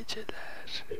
into that.